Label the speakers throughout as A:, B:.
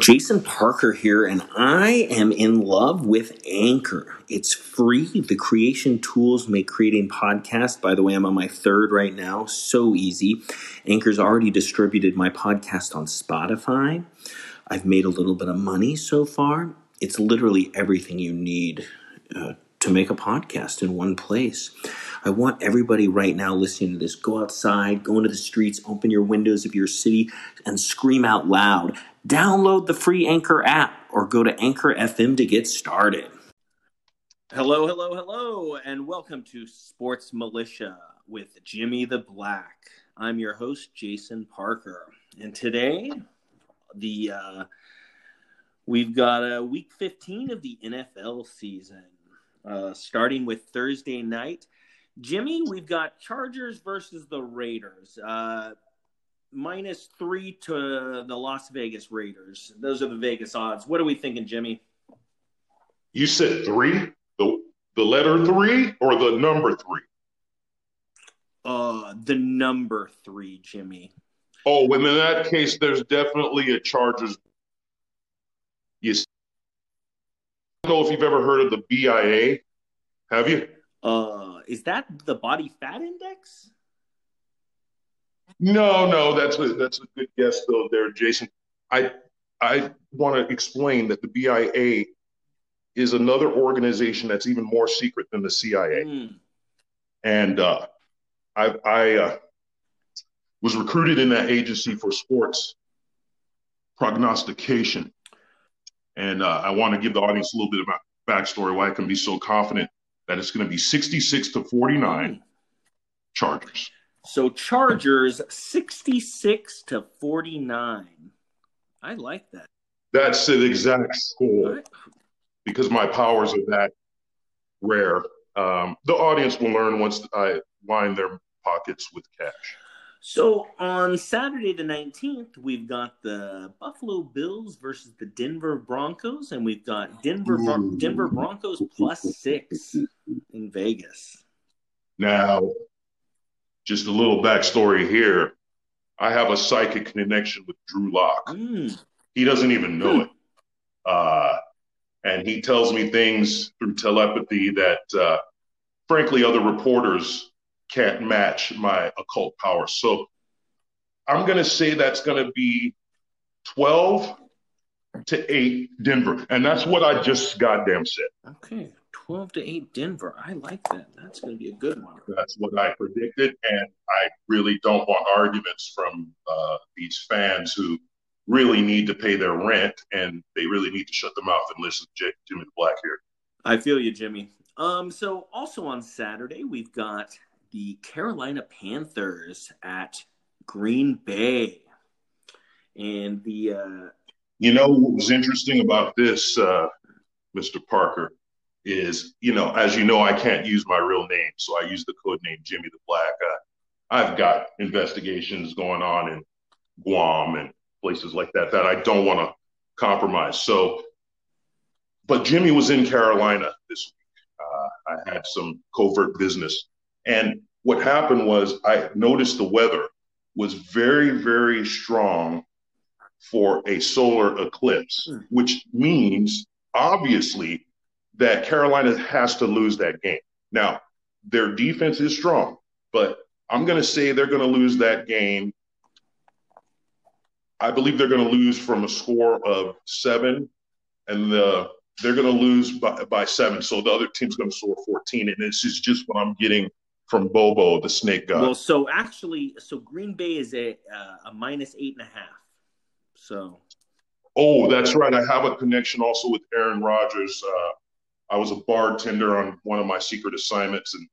A: Jason Parker here, and I am in love with Anchor. It's free. The creation tools make creating podcasts. By the way, I'm on my third right now. So easy. Anchor's already distributed my podcast on Spotify. I've made a little bit of money so far. It's literally everything you need uh, to make a podcast in one place. I want everybody right now listening to this go outside, go into the streets, open your windows of your city, and scream out loud. Download the free Anchor app or go to Anchor FM to get started. Hello, hello, hello, and welcome to Sports Militia with Jimmy the Black. I'm your host, Jason Parker, and today the uh, we've got a uh, week 15 of the NFL season, uh, starting with Thursday night. Jimmy, we've got Chargers versus the Raiders. Uh, minus three to the Las Vegas Raiders. Those are the Vegas odds. What are we thinking, Jimmy?
B: You said three? The the letter three or the number three?
A: Uh the number three, Jimmy.
B: Oh, well, in that case, there's definitely a Chargers. Yes. I don't know if you've ever heard of the BIA. Have you?
A: Uh is that the body fat index?
B: No, no, that's a that's a good guess though, there, Jason. I I want to explain that the BIA is another organization that's even more secret than the CIA. Mm. And uh, I, I uh, was recruited in that agency for sports prognostication. And uh, I want to give the audience a little bit of my backstory why I can be so confident that it's going to be 66 to 49 Chargers.
A: So Chargers 66 to 49. I like that.
B: That's the exact score right. because my powers are that rare. Um, the audience will learn once I line their pockets with cash.
A: So on Saturday the 19th, we've got the Buffalo Bills versus the Denver Broncos, and we've got Denver Denver Broncos plus six in Vegas.
B: Now, just a little backstory here. I have a psychic connection with Drew Lock. Mm. He doesn't even know mm. it. Uh, and he tells me things through telepathy that, uh, frankly, other reporters can't match my occult power. So I'm going to say that's going to be 12 to 8 Denver. And that's what I just goddamn said.
A: Okay. 12 to 8 Denver. I like that. That's going to be a good one.
B: That's what I predicted. And I really don't want arguments from uh, these fans who really need to pay their rent and they really need to shut their mouth and listen to Jimmy the Black here.
A: I feel you, Jimmy. Um, so also on Saturday, we've got the Carolina Panthers at Green Bay. And the uh,
B: you know what was interesting about this, uh, Mr. Parker, is you know as you know I can't use my real name, so I use the code name Jimmy the Black. Uh, I've got investigations going on in Guam and places like that that I don't want to compromise. So, but Jimmy was in Carolina this week. Uh, I had some covert business and what happened was I noticed the weather was very, very strong for a solar eclipse, hmm. which means obviously that Carolina has to lose that game. Now, their defense is strong, but I'm going to say they're going to lose that game. I believe they're going to lose from a score of seven, and the, they're going to lose by, by seven. So the other team's going to score 14. And this is just what I'm getting from Bobo, the snake guy.
A: Well, so actually, so Green Bay is a uh, a minus eight and a half. So.
B: Oh, that's right. I have a connection also with Aaron Rodgers. Uh, I was a bartender on one of my secret assignments, and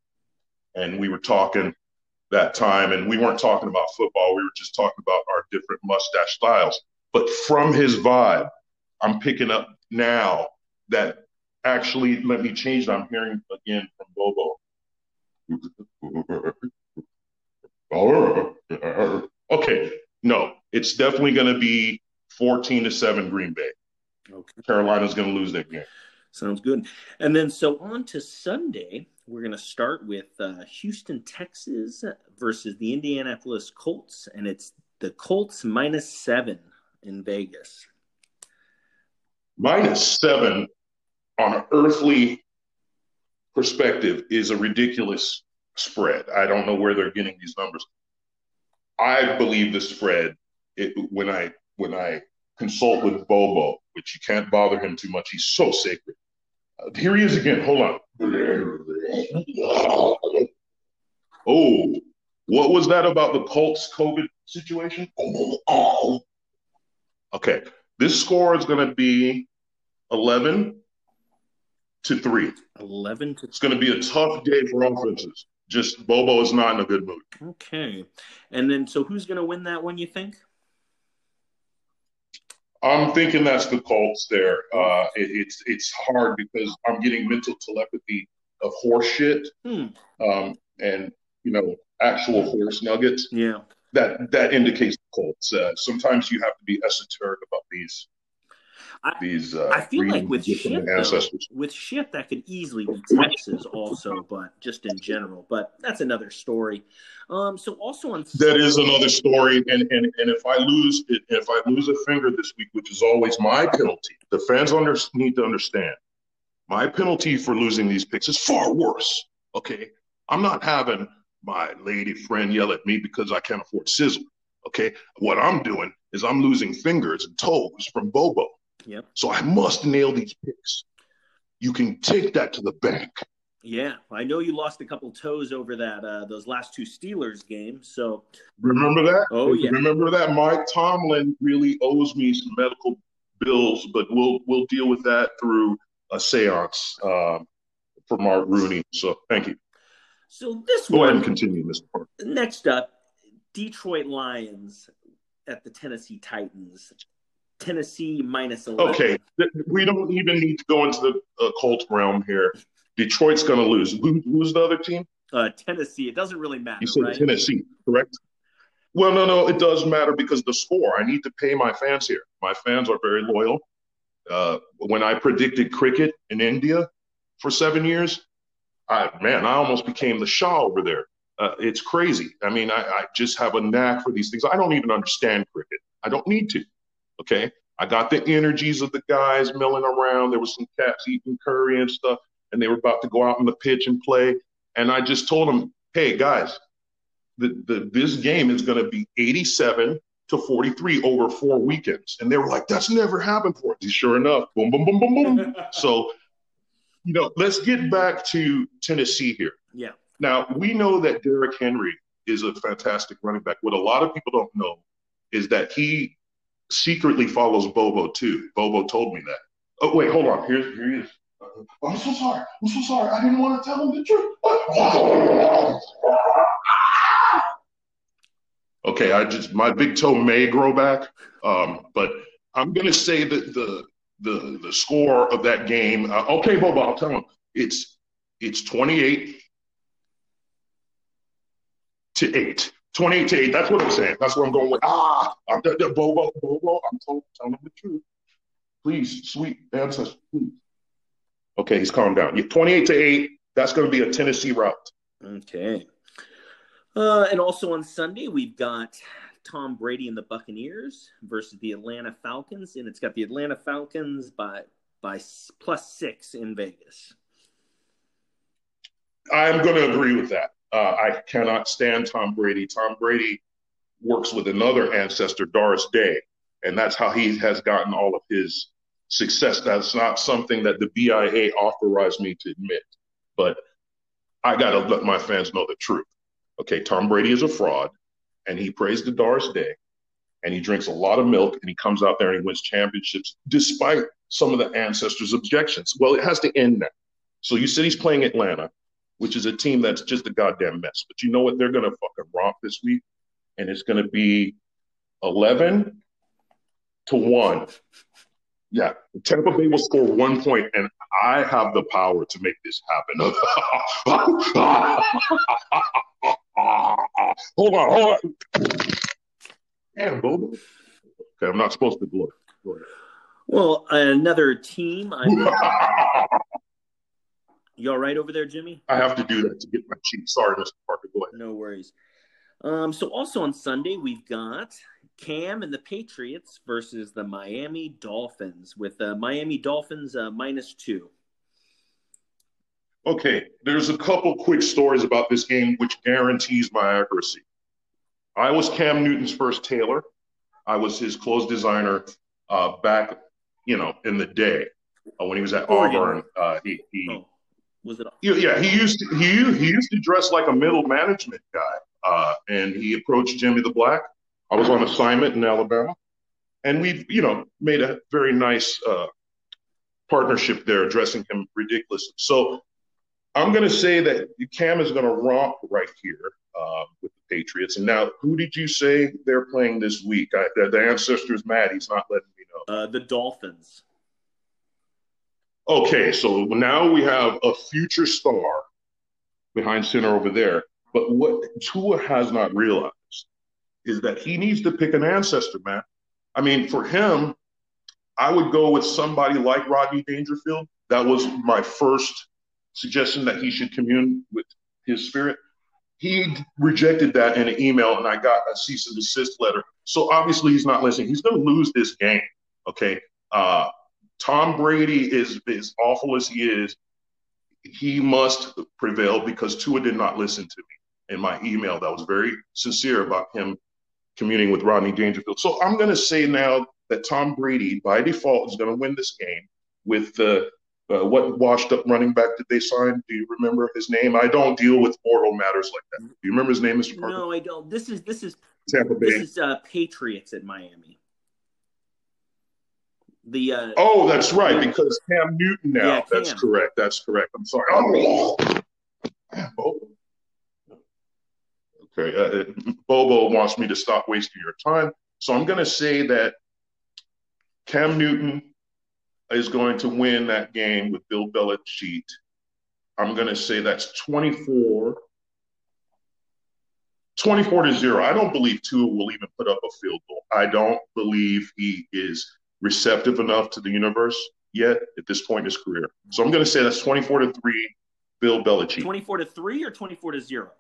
B: and we were talking that time, and we weren't talking about football. We were just talking about our different mustache styles. But from his vibe, I'm picking up now that actually, let me change it. I'm hearing again from Bobo okay, no, it's definitely going to be 14 to 7 Green Bay. Okay. Carolina's going to lose that game.
A: Sounds good. And then so on to Sunday, we're going to start with uh, Houston, Texas versus the Indianapolis Colts, and it's the Colts minus seven in Vegas.
B: minus seven on an earthly perspective is a ridiculous spread. I don't know where they're getting these numbers. I believe the spread it, when I when I consult with Bobo, which you can't bother him too much. He's so sacred. Uh, here he is again. Hold on. Oh, what was that about the Colts COVID situation? Okay, this score is going to be 11 to 3.
A: 11 to
B: It's going to be a tough day for offenses. Just Bobo is not in a good mood.
A: Okay. And then, so who's going to win that one, you think?
B: I'm thinking that's the Colts there. Uh, it, it's it's hard because I'm getting mental telepathy of horse shit
A: Hmm.
B: um, and you know actual horse nuggets.
A: Yeah.
B: That that indicates the Colts. Uh, sometimes you have to be esoteric about these
A: I-
B: these. Uh,
A: I feel like with shit, though, with shit, that could easily be Texas also, but just in general. But that's another story. Um, so also on
B: That is another story, and and and if I lose it, if I lose a finger this week, which is always my penalty, the fans under, need to understand. My penalty for losing these picks is far worse. Okay, I'm not having my lady friend yell at me because I can't afford sizzle. Okay, what I'm doing is I'm losing fingers and toes from Bobo.
A: Yep.
B: So I must nail these picks. You can take that to the bank.
A: Yeah, I know you lost a couple toes over that uh, those last two Steelers games. So
B: Remember that?
A: Oh, yeah.
B: Remember that Mike Tomlin really owes me some medical bills, but we'll we'll deal with that through a séance um, for Mark Rooney. So thank you.
A: so this
B: Go ahead and continue, Mr. Parker.
A: next up, Detroit Lions at the Tennessee Titans. Tennessee minus eleven.
B: Okay, we don't even need to go into the uh, Colts realm here. Detroit's going to lose. Who, who's the other team?
A: Uh, Tennessee. It doesn't really matter,
B: You said
A: right?
B: Tennessee, correct? Well, no, no, it does matter because the score. I need to pay my fans here. My fans are very loyal. Uh, when I predicted cricket in India for seven years, I man, I almost became the Shah over there. Uh, it's crazy. I mean, I, I just have a knack for these things. I don't even understand cricket. I don't need to. Okay, I got the energies of the guys milling around. There was some cats eating curry and stuff, and they were about to go out on the pitch and play. And I just told them, "Hey guys, the, the this game is going to be 87 to 43 over four weekends." And they were like, "That's never happened before." Sure enough, boom, boom, boom, boom, boom. so, you know, let's get back to Tennessee here.
A: yeah.
B: Now, we know that Derrick Henry is a fantastic running back. What a lot of people don't know is that he secretly follows Bobo too. Bobo told me that. Oh, wait, hold on. Here's, here he is. Uh, I'm so sorry. I'm so sorry. I didn't want to tell him the truth. Okay, I just my big toe may grow back, um, but I'm gonna say that the the the score of that game. Uh, okay, Bobo, I'll tell him it's it's 28 to 8. 28 to 8. That's what I'm saying. That's what I'm going with. Ah, I'm the, the Bobo, Bobo. I'm told, telling him the truth. Please, sweet ancestor, please. Okay, he's calmed down. Yeah, 28 to 8. That's going to be a Tennessee route.
A: Okay. Uh, and also on Sunday, we've got Tom Brady and the Buccaneers versus the Atlanta Falcons, and it's got the Atlanta Falcons by by plus six in Vegas.
B: I'm going to agree with that. Uh, I cannot stand Tom Brady. Tom Brady works with another ancestor, Doris Day, and that's how he has gotten all of his success. That's not something that the BIA authorized me to admit, but I got to let my fans know the truth. Okay, Tom Brady is a fraud, and he prays to Doris Day, and he drinks a lot of milk, and he comes out there and he wins championships despite some of the ancestors' objections. Well, it has to end now. So you said he's playing Atlanta which is a team that's just a goddamn mess. But you know what? They're going to fucking rock this week, and it's going to be 11 to 1. Yeah, Tampa Bay will score one point, and I have the power to make this happen. hold on, hold on. Damn, Bobo. Okay, I'm not supposed to gloat. Go
A: Well, another team. I'm,
B: ahead.
A: You all right over there, Jimmy?
B: I have to do that to get my cheeks. Sorry, Mr. Parker. Go ahead.
A: No worries. Um, so also on Sunday, we've got Cam and the Patriots versus the Miami Dolphins, with the Miami Dolphins uh, minus two.
B: Okay, there's a couple quick stories about this game which guarantees my accuracy. I was Cam Newton's first tailor. I was his clothes designer uh, back, you know, in the day uh, when he was at Auburn. Uh, he, he oh,
A: was it?
B: Yeah, he used to, he he used to dress like a middle management guy, uh, and he approached Jimmy the Black. I was on assignment in Alabama, and we've you know, made a very nice uh, partnership there, addressing him ridiculously. So I'm going to say that Cam is going to romp right here uh, with the Patriots. And now, who did you say they're playing this week? I, the, the ancestor's mad. He's not letting me know.
A: Uh, the Dolphins.
B: Okay, so now we have a future star behind center over there. But what Tua has not realized is that he needs to pick an ancestor, man. I mean, for him, I would go with somebody like Rodney Dangerfield. That was my first suggestion that he should commune with his spirit. He rejected that in an email, and I got a cease and desist letter. So obviously, he's not listening. He's going to lose this game. Okay. Uh, Tom Brady is as awful as he is. He must prevail because Tua did not listen to me in my email. That was very sincere about him communing with Rodney Dangerfield. So I'm going to say now that Tom Brady, by default, is going to win this game with the uh, what washed up running back did they sign? Do you remember his name? I don't deal with mortal matters like that. Do you remember his name, Mr. Parker?
A: No, I don't. This is this is
B: Tampa Bay.
A: This is uh, Patriots at Miami. The uh,
B: oh, that's right, because Cam Newton now. Yeah, Cam. That's correct. That's correct. I'm sorry. Oh. Okay, uh, Bobo wants me to stop wasting your time, so I'm going to say that Cam Newton is going to win that game with Bill Belichick. I'm going to say that's 24, 24 to zero. I don't believe Tua will even put up a field goal. I don't believe he is receptive enough to the universe yet at this point in his career. So I'm going to say that's 24 to three, Bill Belichick.
A: 24 to three or 24 to zero?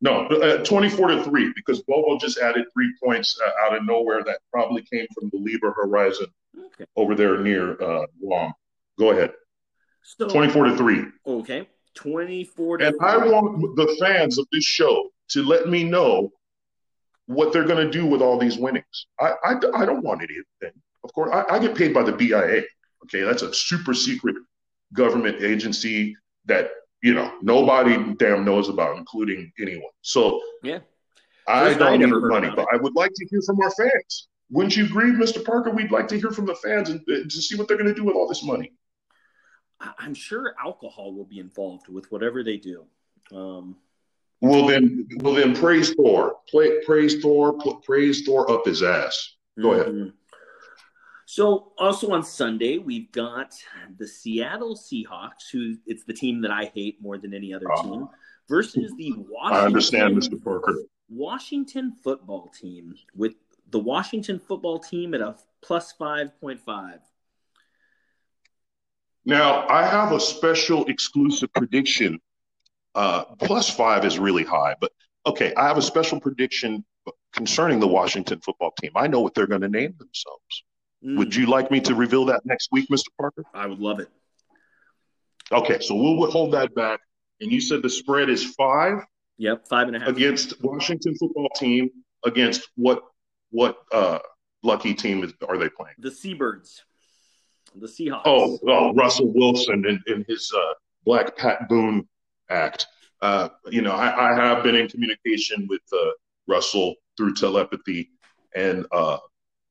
B: No, uh, 24 to 3, because Bobo just added three points uh, out of nowhere that probably came from the Lieber horizon okay. over there near uh, Guam. Go ahead. So, 24 to 3.
A: Okay. 24 to
B: And 3. I want the fans of this show to let me know what they're going to do with all these winnings. I, I, I don't want anything. Of course, I, I get paid by the BIA. Okay. That's a super secret government agency that you know, nobody damn knows about, including anyone. So
A: yeah,
B: I don't need money, but I would like to hear from our fans. Wouldn't you agree, Mr. Parker? We'd like to hear from the fans and uh, to see what they're going to do with all this money.
A: I'm sure alcohol will be involved with whatever they do. Um,
B: well then, well then, praise Thor. Play, praise Thor. Praise Thor up his ass. Go mm-hmm. ahead.
A: So also on Sunday we've got the Seattle Seahawks, who it's the team that I hate more than any other team, uh, versus the Washington.
B: I understand, Mr. Parker.
A: Washington football team with the Washington football team at a plus five point five.
B: Now I have a special exclusive prediction. Uh, plus five is really high, but okay, I have a special prediction concerning the Washington football team. I know what they're going to name themselves. Mm. Would you like me to reveal that next week, Mr. Parker?
A: I would love it.
B: Okay, so we'll hold that back. And you said the spread is five.
A: Yep, five and a half
B: against Washington football team. Against what? What uh, lucky team is, are they playing?
A: The Seabirds, the Seahawks.
B: Oh, oh Russell Wilson and, and his uh, Black Pat Boone act. Uh, you know, I, I, have been in communication with uh, Russell through telepathy, and uh,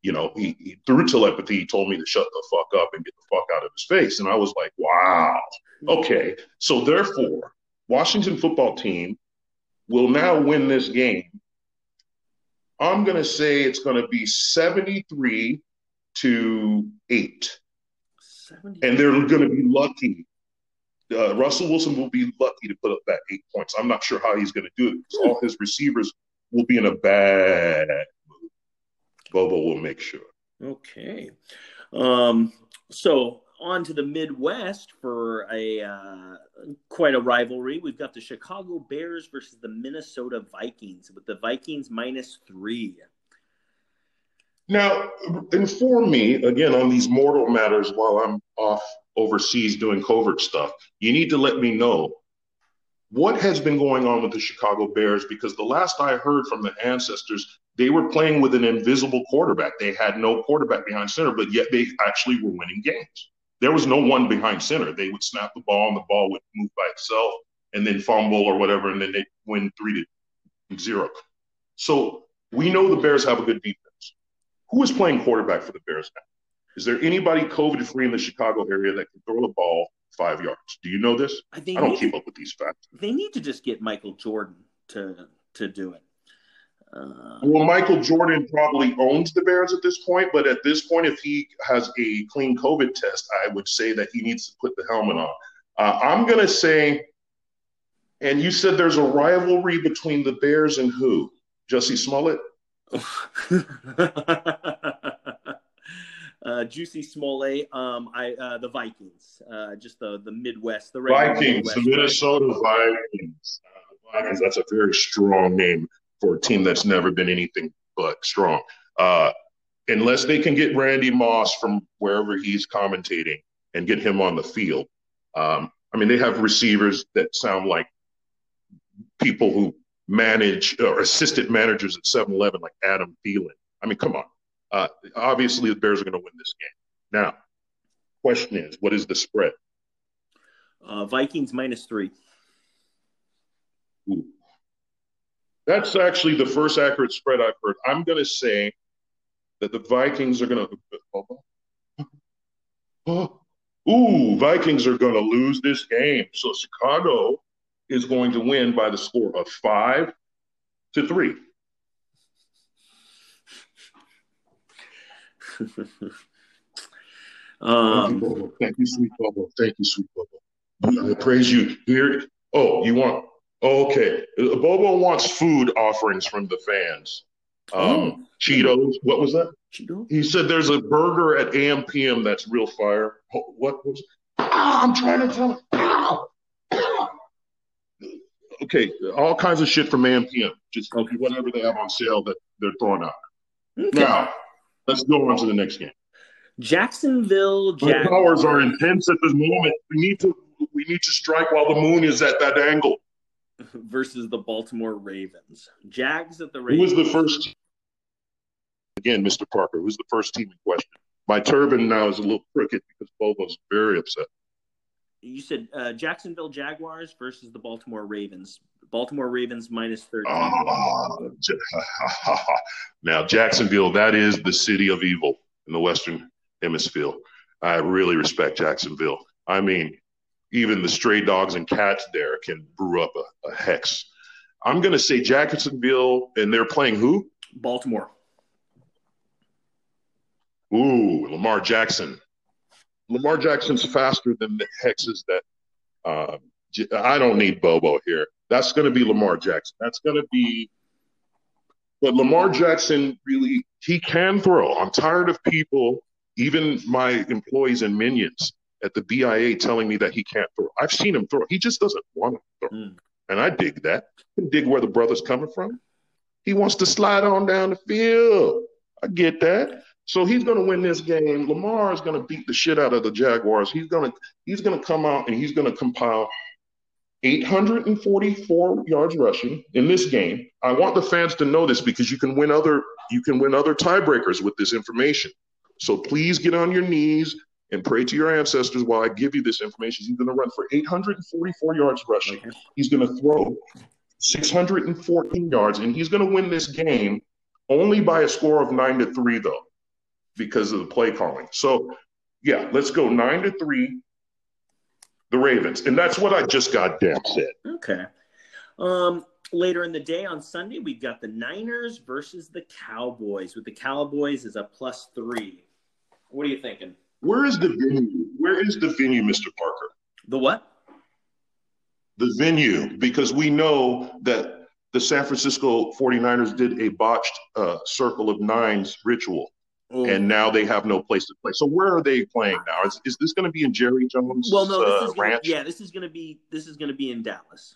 B: you know, he, he, through telepathy, he told me to shut the fuck up and get the fuck out of his face. And I was like, wow, okay. So therefore, Washington football team will now win this game. I'm going to say it's going to be 73 to 8. 73. And they're going to be lucky. Uh, Russell Wilson will be lucky to put up that eight points. I'm not sure how he's going to do it. Because all his receivers will be in a bad mood. Bobo will make sure.
A: Okay. Um, so on to the Midwest for a uh, quite a rivalry. We've got the Chicago Bears versus the Minnesota Vikings, with the Vikings minus three.
B: Now, inform me again on these mortal matters while I'm off overseas doing covert stuff. You need to let me know what has been going on with the Chicago Bears because the last I heard from the ancestors, they were playing with an invisible quarterback. They had no quarterback behind center, but yet they actually were winning games. There was no one behind center. They would snap the ball and the ball would move by itself and then fumble or whatever, and then they win three to zero. So we know the Bears have a good defense. Who is playing quarterback for the Bears now? Is there anybody COVID free in the Chicago area that can throw the ball five yards? Do you know this? I, I don't keep to, up with these facts.
A: They need to just get Michael Jordan to to do it.
B: Uh, well, Michael Jordan probably owns the Bears at this point, but at this point, if he has a clean COVID test, I would say that he needs to put the helmet on. Uh, I'm going to say, and you said there's a rivalry between the Bears and who? Jussie Smollett?
A: uh, Juicy Smollett, um, I uh, the Vikings, uh, just the the Midwest, the
B: Vikings, Midwest, the Minnesota Vikings. Uh, Vikings. That's a very strong name for a team that's never been anything but strong. Uh, unless they can get Randy Moss from wherever he's commentating and get him on the field. Um, I mean, they have receivers that sound like people who manage or assistant managers at 7-Eleven like Adam Thielen. I mean, come on. Uh, obviously, the Bears are going to win this game. Now, question is, what is the spread?
A: Uh, Vikings minus three.
B: Ooh. That's actually the first accurate spread I've heard. I'm going to say that the Vikings are going to. Oh, ooh, Vikings are going to lose this game. So Chicago is going to win by the score of five to three. um, Thank you, sweet Bobo. Thank you, sweet Bobo. I praise you. Here. Oh, you want? Oh, okay. Bobo wants food offerings from the fans. Um, oh. Cheetos. What was that? Cheetos. He said there's a burger at AMPM that's real fire. What was? Ah, I'm trying to tell him. Ah okay, all kinds of shit from AMPM. Just okay. whatever they have on sale that they're throwing out. Okay. Now, let's go on to the next game.
A: Jacksonville
B: Jaguars. powers are intense at this moment. We need to we need to strike while the moon is at that angle.
A: Versus the Baltimore Ravens. Jags at the Ravens.
B: Who was the first? Again, Mr. Parker. Who's the first team in question? My turban now is a little crooked because Bobo's very upset
A: you said uh, Jacksonville Jaguars versus the Baltimore Ravens. Baltimore Ravens minus 13. Oh,
B: now, Jacksonville, that is the city of evil in the Western Hemisphere. I really respect Jacksonville. I mean, even the stray dogs and cats there can brew up a, a hex. I'm going to say Jacksonville, and they're playing who?
A: Baltimore.
B: Ooh, Lamar Jackson. Lamar Jackson's faster than the hexes that uh, I don't need Bobo here. That's going to be Lamar Jackson. That's going to be. But Lamar Jackson really, he can throw. I'm tired of people, even my employees and minions at the BIA, telling me that he can't throw. I've seen him throw. He just doesn't want to throw. Mm. And I dig that. I dig where the brother's coming from. He wants to slide on down the field. I get that. So he's going to win this game. Lamar is going to beat the shit out of the Jaguars. He's going to he's going to come out and he's going to compile 844 yards rushing in this game. I want the fans to know this because you can win other you can win other tiebreakers with this information. So please get on your knees and pray to your ancestors while I give you this information. He's going to run for 844 yards rushing. He's going to throw 614 yards, and he's going to win this game only by a score of nine to three, though because of the play calling. So, yeah, let's go nine to three, the Ravens. And that's what I just got damn said.
A: Okay. Um, later in the day on Sunday, we've got the Niners versus the Cowboys, with the Cowboys as a plus three. What are you thinking?
B: Where is the venue? Where is the venue, Mr. Parker?
A: The what?
B: The venue, because we know that the San Francisco 49ers did a botched uh, circle of nines ritual and now they have no place to play. So where are they playing now? Is, is this going to be in Jerry Jones' well, no, this uh,
A: is
B: gonna, ranch?
A: Yeah, this is going to be this is going to be in Dallas.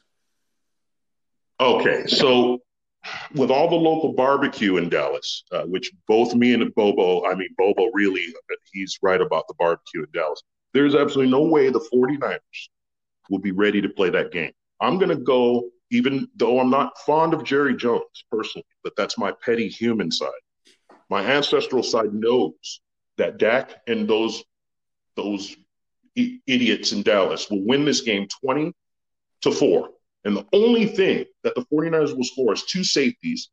B: Okay, so with all the local barbecue in Dallas, uh, which both me and Bobo, I mean, Bobo really, he's right about the barbecue in Dallas. There's absolutely no way the 49ers will be ready to play that game. I'm going to go, even though I'm not fond of Jerry Jones personally, but that's my petty human side. My ancestral side knows that Dak and those those idiots in Dallas will win this game 20 to 4. And the only thing that the 49ers will score is two safeties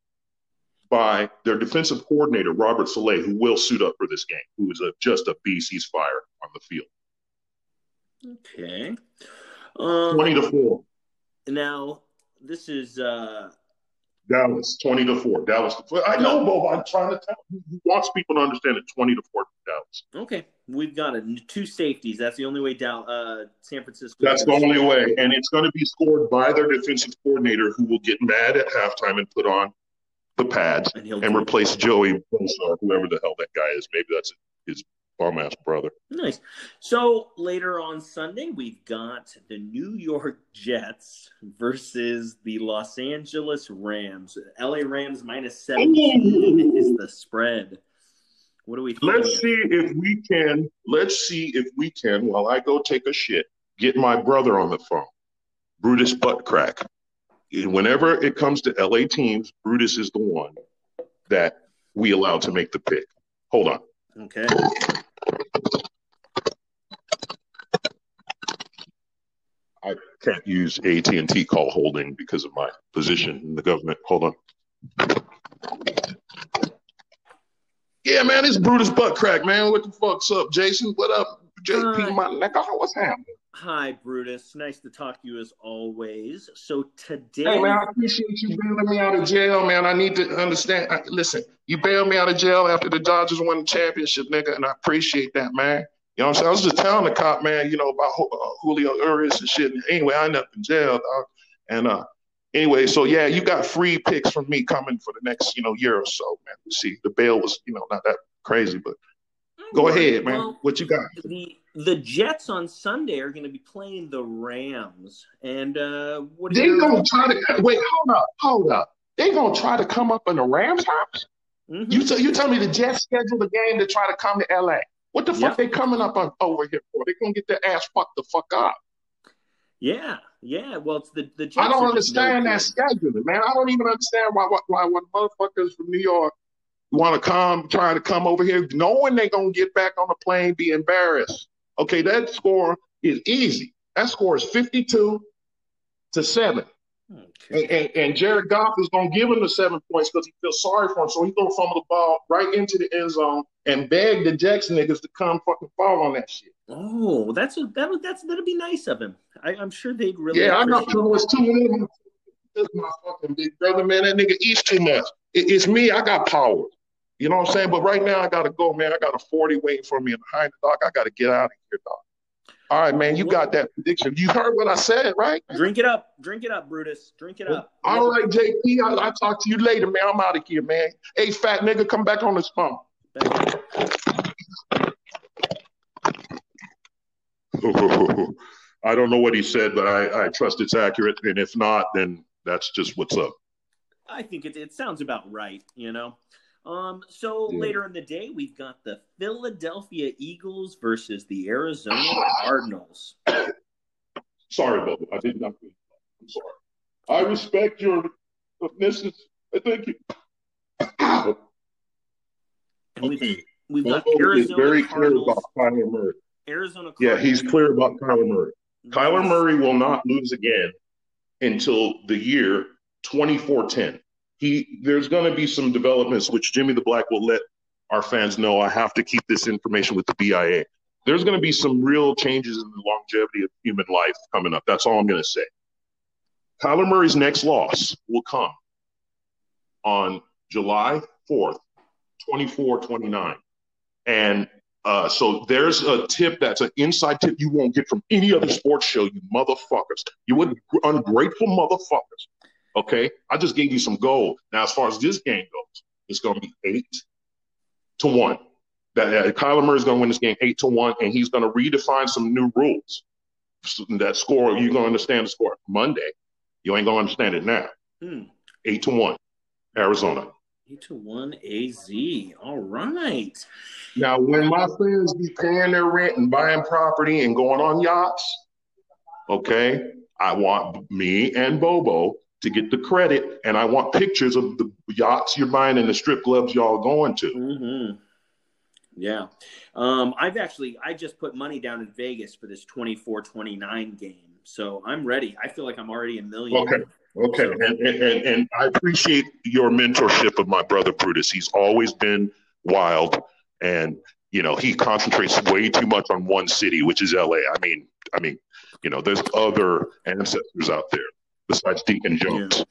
B: by their defensive coordinator, Robert Saleh, who will suit up for this game, who is a, just a beast. He's fire on the field.
A: Okay.
B: Um, 20 to 4.
A: Now, this is uh,
B: Dallas, 20 to 4. Dallas. I know, Bob. I'm trying to tell you. He wants people to understand it 20 to 4 Dallas.
A: Okay. We've got Two safeties. That's the only way down uh, San Francisco.
B: That's the only way. And it's going to be scored by their defensive coordinator who will get mad at halftime and put on the pads and, and replace Joey or whoever the hell that guy is. Maybe that's his bum ass brother.
A: Nice. So later on Sunday, we've got the New York Jets versus the Los Angeles Rams. LA Rams minus 17 is the spread. What do we
B: Let's see if we can, let's see if we can, while I go take a shit, get my brother on the phone. Brutus butt crack. Whenever it comes to LA teams, Brutus is the one that we allow to make the pick. Hold on.
A: Okay.
B: I can't use AT&T call holding because of my position in the government. Hold on. Yeah, man, it's Brutus butt crack, man. What the fuck's up, Jason? What up, JP? My nigga, what's happening?
A: Hi, Brutus. Nice to talk to you as always. So today,
B: hey man, I appreciate you bailing me out of jail, man. I need to understand. I, listen, you bailed me out of jail after the Dodgers won the championship, nigga, and I appreciate that, man. You know what I'm saying? I was just telling the cop, man, you know, about uh, Julio Urias and shit. Anyway, I ended up in jail, dog. And uh, anyway, so yeah, you got free picks from me coming for the next, you know, year or so, man. You see, the bail was, you know, not that crazy, but go ahead, man. Well, what you got?
A: The the Jets on Sunday are going to be playing the Rams, and uh, what
B: they gonna try to wait? Hold up, hold up. They're gonna try to come up in the Rams' house? Mm-hmm. You t- you tell me the Jets scheduled a game to try to come to L.A. What the fuck yep. they coming up on, over here for? They're gonna get their ass fucked the fuck up.
A: Yeah, yeah. Well, it's the the. Jets
B: I don't understand no that scheduling, man. I don't even understand why why why when motherfuckers from New York want to come, try to come over here, knowing they're gonna get back on the plane, be embarrassed. Okay, that score is easy. That score is fifty-two to seven. Okay. And, and, and, Jared Goff is going to give him the seven points because he feels sorry for him. So he's going to fumble the ball right into the end zone and beg the Jackson niggas to come fucking fall on that shit.
A: Oh, that's a, that that's that'd be nice of him. I, am sure they'd really.
B: Yeah, I got two of them. This my fucking big brother, man. That nigga eats too much. It, it's me. I got power. You know what I'm saying? But right now, I got to go, man. I got a 40 waiting for me in the hind dog. I got to get out of here, dog. All right, man, you got that prediction. You heard what I said, right?
A: Drink it up. Drink it up, Brutus. Drink it up.
B: All right, JP. I'll, I'll talk to you later, man. I'm out of here, man. Hey, fat nigga, come back on this phone. I don't know what he said, but I, I trust it's accurate. And if not, then that's just what's up.
A: I think it, it sounds about right, you know? Um, so yeah. later in the day, we've got the Philadelphia Eagles versus the Arizona Cardinals.
B: Sorry, Bubba. I did not. I'm sorry. I respect your ethnicity. Thank you.
A: And we've, we've got Arizona
B: very
A: Cardinals.
B: clear about Kyler Murray.
A: Arizona Cardinals.
B: Yeah, he's clear about Kyler Murray. Kyler Murray will not lose again until the year 2410 he there's going to be some developments which Jimmy the Black will let our fans know. I have to keep this information with the BIA. There's going to be some real changes in the longevity of human life coming up. That's all I'm going to say. Kyler Murray's next loss will come on July 4th, 24 29. And uh, so there's a tip that's an inside tip you won't get from any other sports show, you motherfuckers. You ungrateful motherfuckers. Okay, I just gave you some gold. Now, as far as this game goes, it's going to be eight to one. That uh, Kyler Murray is going to win this game eight to one, and he's going to redefine some new rules. So that score, you're going to understand the score Monday. You ain't going to understand it now. Hmm. Eight to one. Arizona.
A: Eight to one AZ. All right.
B: Now, when my friends be paying their rent and buying property and going on yachts, okay, I want me and Bobo to get the credit, and I want pictures of the yachts you're buying and the strip clubs y'all going to.
A: Mm-hmm. Yeah. Um, I've actually I just put money down in Vegas for this 24-29 game. So I'm ready. I feel like I'm already a million.
B: Okay. Okay. So, and, and, and I appreciate your mentorship of my brother Brutus. He's always been wild and you know, he concentrates way too much on one city, which is LA. I mean, I mean, you know, there's other ancestors out there besides Deacon Jones.
A: Yeah.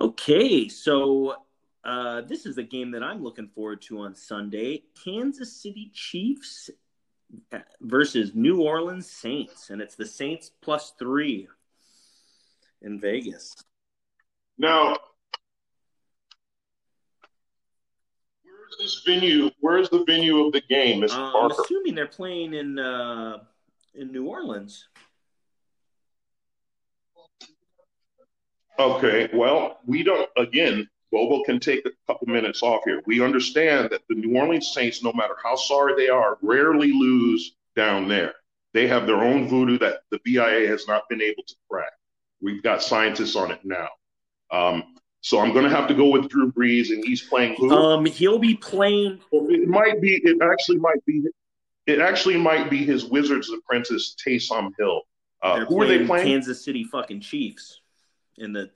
A: Okay, so uh, this is a game that I'm looking forward to on Sunday: Kansas City Chiefs versus New Orleans Saints, and it's the Saints plus three in Vegas.
B: Now, where's this venue? Where's the venue of the game, Mr. Uh?
A: I'm assuming they're playing in uh, in New Orleans.
B: Okay, well, we don't, again, Bobo can take a couple minutes off here. We understand that the New Orleans Saints, no matter how sorry they are, rarely lose down there. They have their own voodoo that the BIA has not been able to crack. We've got scientists on it now. Um, so I'm going to have to go with Drew Brees, and he's playing who?
A: Um, he'll be playing.
B: It might be. It actually might be. It actually might be his Wizards apprentice Taysom Hill.
A: Uh, who are they playing? Kansas City fucking Chiefs. In the.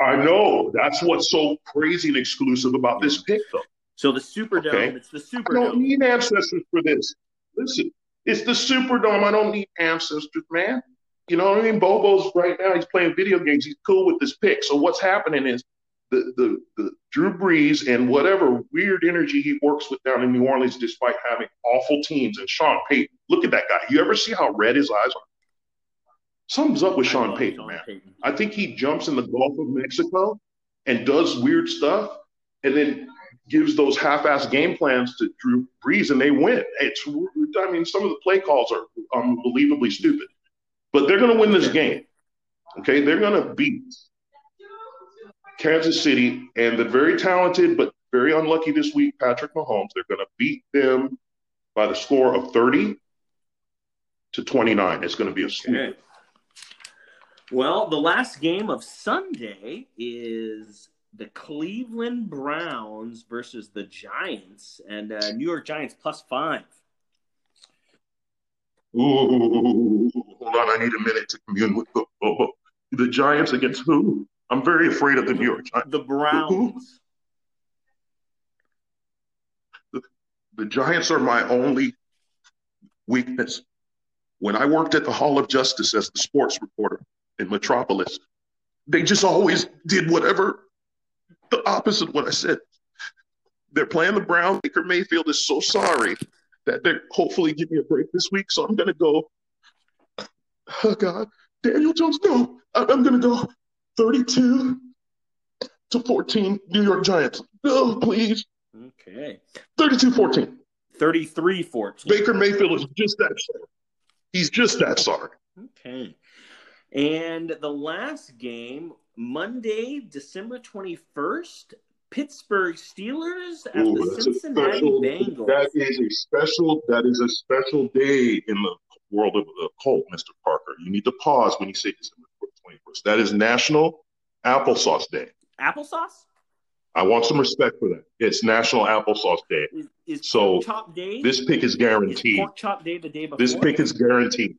B: I know that's what's so crazy and exclusive about yeah. this pick, though.
A: So the Superdome, okay. it's the Superdome.
B: I don't need ancestors for this. Listen, it's the Superdome. I don't need ancestors, man. You know what I mean? Bobo's right now. He's playing video games. He's cool with this pick. So what's happening is the the the Drew Brees and whatever weird energy he works with down in New Orleans, despite having awful teams. And Sean Payton, look at that guy. You ever see how red his eyes are? Something's up with Sean Payton, man. I think he jumps in the Gulf of Mexico and does weird stuff, and then gives those half-ass game plans to Drew Brees, and they win. It's I mean, some of the play calls are unbelievably stupid, but they're going to win this game. Okay, they're going to beat Kansas City and the very talented but very unlucky this week, Patrick Mahomes. They're going to beat them by the score of 30 to 29. It's going to be a sweep.
A: Well, the last game of Sunday is the Cleveland Browns versus the Giants, and uh, New York Giants plus five.
B: Ooh, hold on. I need a minute to commune with the, uh, the Giants against who? I'm very afraid of the New York Giants.
A: The Browns.
B: The, the Giants are my only weakness. When I worked at the Hall of Justice as the sports reporter in Metropolis, they just always did whatever the opposite of what I said. They're playing the Browns. Baker Mayfield is so sorry that they're hopefully give me a break this week. So I'm going to go, oh God, Daniel Jones, no, I'm going to go 32 to 14 New York Giants. No, please.
A: Okay.
B: 32 14.
A: 33 14.
B: Baker Mayfield is just that sorry. He's just that sorry.
A: Okay. And the last game, Monday, December 21st, Pittsburgh Steelers at Ooh, the Cincinnati
B: special,
A: Bengals.
B: That is a special. That is a special day in the world of the cult, Mr. Parker. You need to pause when you say December twenty first. That is National Applesauce Day.
A: Applesauce.
B: I want some respect for that. It's National Applesauce Day.
A: Is, is
B: so
A: chop day?
B: This pick is guaranteed. Is
A: pork chop day the day before.
B: This pick is guaranteed.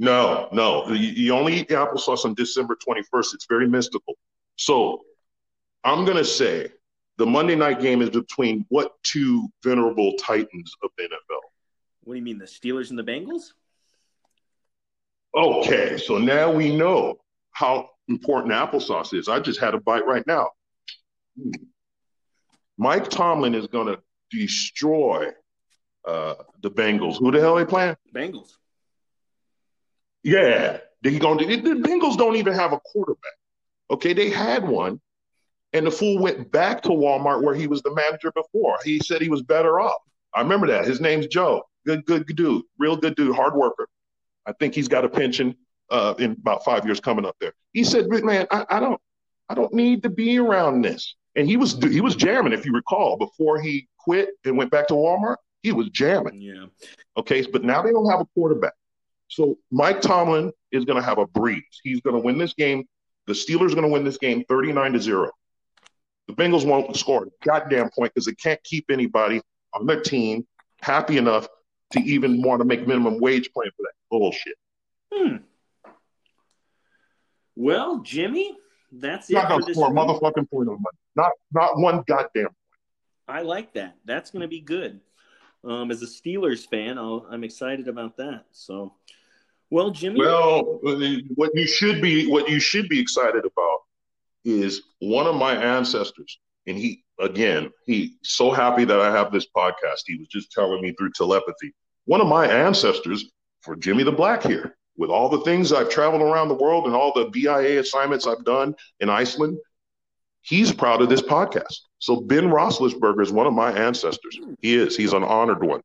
B: No, no. You, you only eat the applesauce on December 21st. It's very mystical. So I'm going to say the Monday night game is between what two venerable titans of the NFL?
A: What do you mean, the Steelers and the Bengals?
B: Okay, so now we know how important applesauce is. I just had a bite right now. Mike Tomlin is going to destroy uh, the Bengals. Who the hell are they playing?
A: Bengals.
B: Yeah, they to, the Bengals don't even have a quarterback. Okay, they had one, and the fool went back to Walmart where he was the manager before. He said he was better off. I remember that. His name's Joe. Good, good, good dude. Real good dude. Hard worker. I think he's got a pension uh, in about five years coming up there. He said, man, I, I don't, I don't need to be around this. And he was he was jamming, if you recall, before he quit and went back to Walmart. He was jamming.
A: Yeah.
B: Okay, but now they don't have a quarterback. So Mike Tomlin is going to have a breeze. He's going to win this game. The Steelers are going to win this game 39 to 0. The Bengals won't score a goddamn point because they can't keep anybody on their team happy enough to even want to make minimum wage playing for that bullshit.
A: Hmm. Well, Jimmy, that's it.
B: Not gonna score a motherfucking point on money. Not not one goddamn. Point.
A: I like that. That's going to be good. Um, as a Steelers fan, I'll, I'm excited about that. So, well, Jimmy.
B: Well, what you should be what you should be excited about is one of my ancestors, and he again he so happy that I have this podcast. He was just telling me through telepathy. One of my ancestors for Jimmy the Black here, with all the things I've traveled around the world and all the BIA assignments I've done in Iceland, he's proud of this podcast. So Ben Roethlisberger is one of my ancestors. He is. He's an honored one.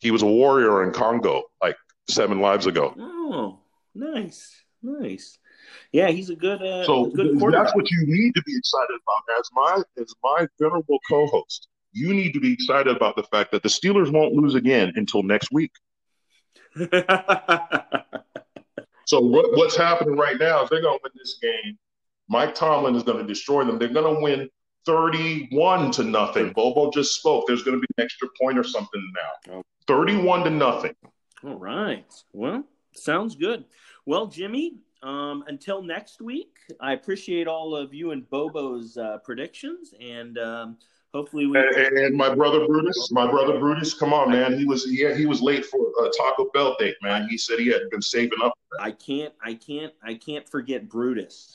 B: He was a warrior in Congo like seven lives ago.
A: oh, nice, nice. Yeah, he's a good, uh,
B: So
A: good quarterback.
B: that's what you need to be excited about as my as my venerable co-host. You need to be excited about the fact that the Steelers won't lose again until next week. So what, what's happening right now is they're going to win this game. Mike Tomlin is going to destroy them. They're going to win 31 to nothing. Bobo just spoke. There's going to be an extra point or something now.
A: Oh.
B: 31 to nothing.
A: All right. Well, sounds good. Well, Jimmy, um, until next week, I appreciate all of you and Bobo's uh, predictions, and um, hopefully we.
B: And, and my brother Brutus, my brother Brutus, come on, man. He was he, he was late for a Taco Bell date, man. He said he had been saving up.
A: I can't, I can't, I can't forget Brutus.